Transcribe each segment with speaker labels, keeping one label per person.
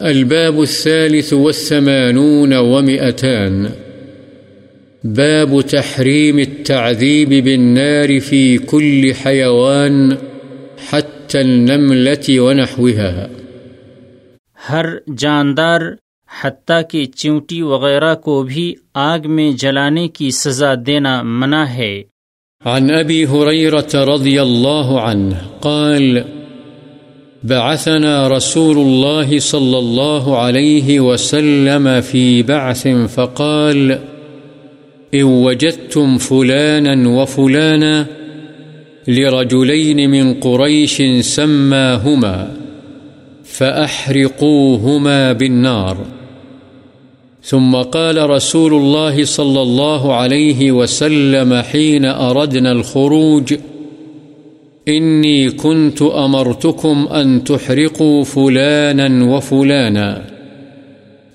Speaker 1: الباب الثالث والثمانون ومئتان. باب تحريم التعذيب بالنار في كل حيوان حتى النملة ونحوها.
Speaker 2: ہر جاندار حتیٰ کہ چونٹی وغیرہ کو بھی آگ میں جلانے کی سزا دینا منع ہے۔
Speaker 1: عن أبي هريرة رضي الله عنه قال بعثنا رسول الله صلى الله عليه وسلم في بعث فقال إن وجدتم فلانا وفلانا لرجلين من قريش سماهما فأحرقوهما بالنار. ثم قال رسول الله صلى الله عليه وسلم حين أردنا الخروج إني كنت أمرتكم أن تحرقوا فلانا وفلانا،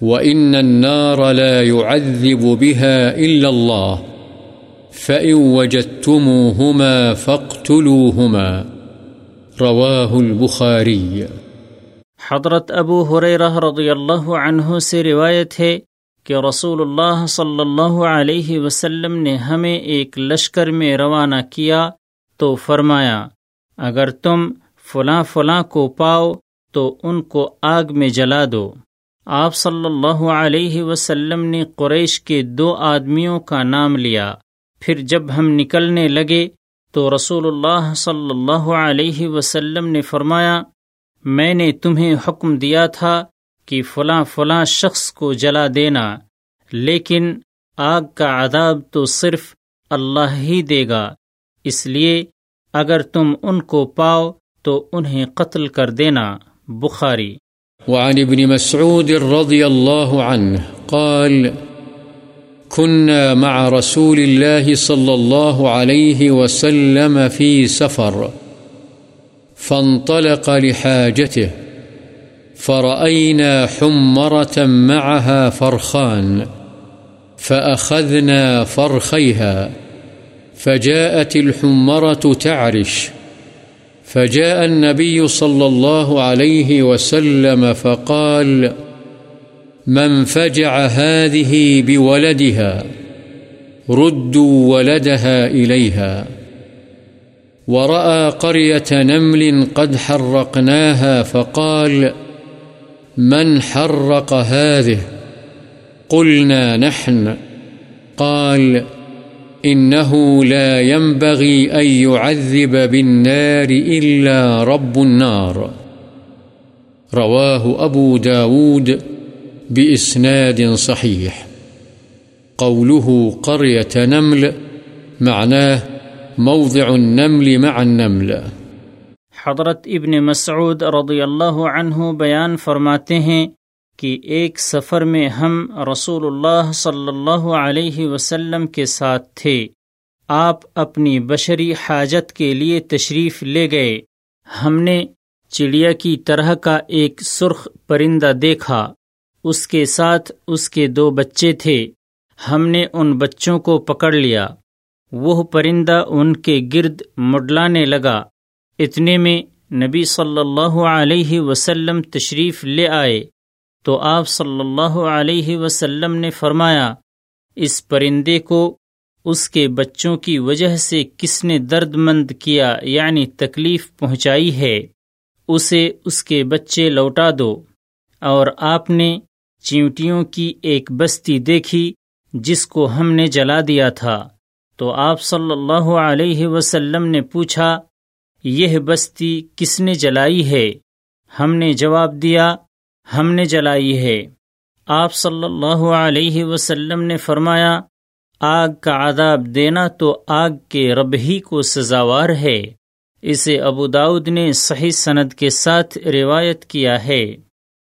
Speaker 1: وإن النار لا يعذب بها إلا الله، فإن وجدتموهما فاقتلوهما، رواه البخاري.
Speaker 2: حضرت ابو حریرہ رضی اللہ عنہ سے روایت ہے کہ رسول اللہ صلی اللہ علیہ وسلم نے ہمیں ایک لشکر میں روانہ کیا تو فرمایا اگر تم فلاں فلاں کو پاؤ تو ان کو آگ میں جلا دو۔ آپ صلی اللہ علیہ وسلم نے قریش کے دو آدمیوں کا نام لیا۔ پھر جب ہم نکلنے لگے تو رسول اللہ صلی اللہ علیہ وسلم نے فرمایا، میں نے تمہیں حکم دیا تھا کہ فلاں فلاں شخص کو جلا دینا، لیکن آگ کا عذاب تو صرف اللہ ہی دے گا۔ اس لیے اگر تم ان کو پاؤ تو انہیں قتل کر دینا۔ بخاری۔
Speaker 1: وعن ابن مسعود رضي الله عنه قال كنا مع رسول الله صلى الله عليه وسلم في سفر، فانطلق لحاجته فرأينا حمرة معها فرخان، فأخذنا فرخيها فجاءت الحمرة تعرش. فجاء النبي صلى الله عليه وسلم فقال، من فجع هذه بولدها، ردوا ولدها إليها. ورأى قرية نمل قد حرقناها فقال، من حرق هذه؟ قلنا، نحن. قال إنه لا ينبغي أن يعذب بالنار إلا رب النار. رواه أبو داود بإسناد صحيح. قوله قرية نمل معناه موضع النمل مع النمل.
Speaker 2: حضرت ابن مسعود رضی اللہ عنہ بیان فرماتے ہیں کہ ایک سفر میں ہم رسول اللہ صلی اللہ علیہ وسلم کے ساتھ تھے۔ آپ اپنی بشری حاجت کے لیے تشریف لے گئے۔ ہم نے چڑیا کی طرح کا ایک سرخ پرندہ دیکھا۔ اس کے ساتھ اس کے دو بچے تھے۔ ہم نے ان بچوں کو پکڑ لیا۔ وہ پرندہ ان کے گرد مڈلانے لگا۔ اتنے میں نبی صلی اللہ علیہ وسلم تشریف لے آئے۔ تو آپ صلی اللہ علیہ وسلم نے فرمایا، اس پرندے کو اس کے بچوں کی وجہ سے کس نے درد مند کیا یعنی تکلیف پہنچائی ہے، اسے اس کے بچے لوٹا دو۔ اور آپ نے چیونٹیوں کی ایک بستی دیکھی، جس کو ہم نے جلا دیا تھا۔ تو آپ صلی اللہ علیہ وسلم نے پوچھا، یہ بستی کس نے جلائی ہے؟ ہم نے جواب دیا ہم نے جلائی ہے۔ آپ صلی اللہ علیہ وسلم نے فرمایا، آگ کا عذاب دینا تو آگ کے رب ہی کو سزاوار ہے۔ اسے ابو داود نے صحیح سند کے ساتھ روایت کیا ہے۔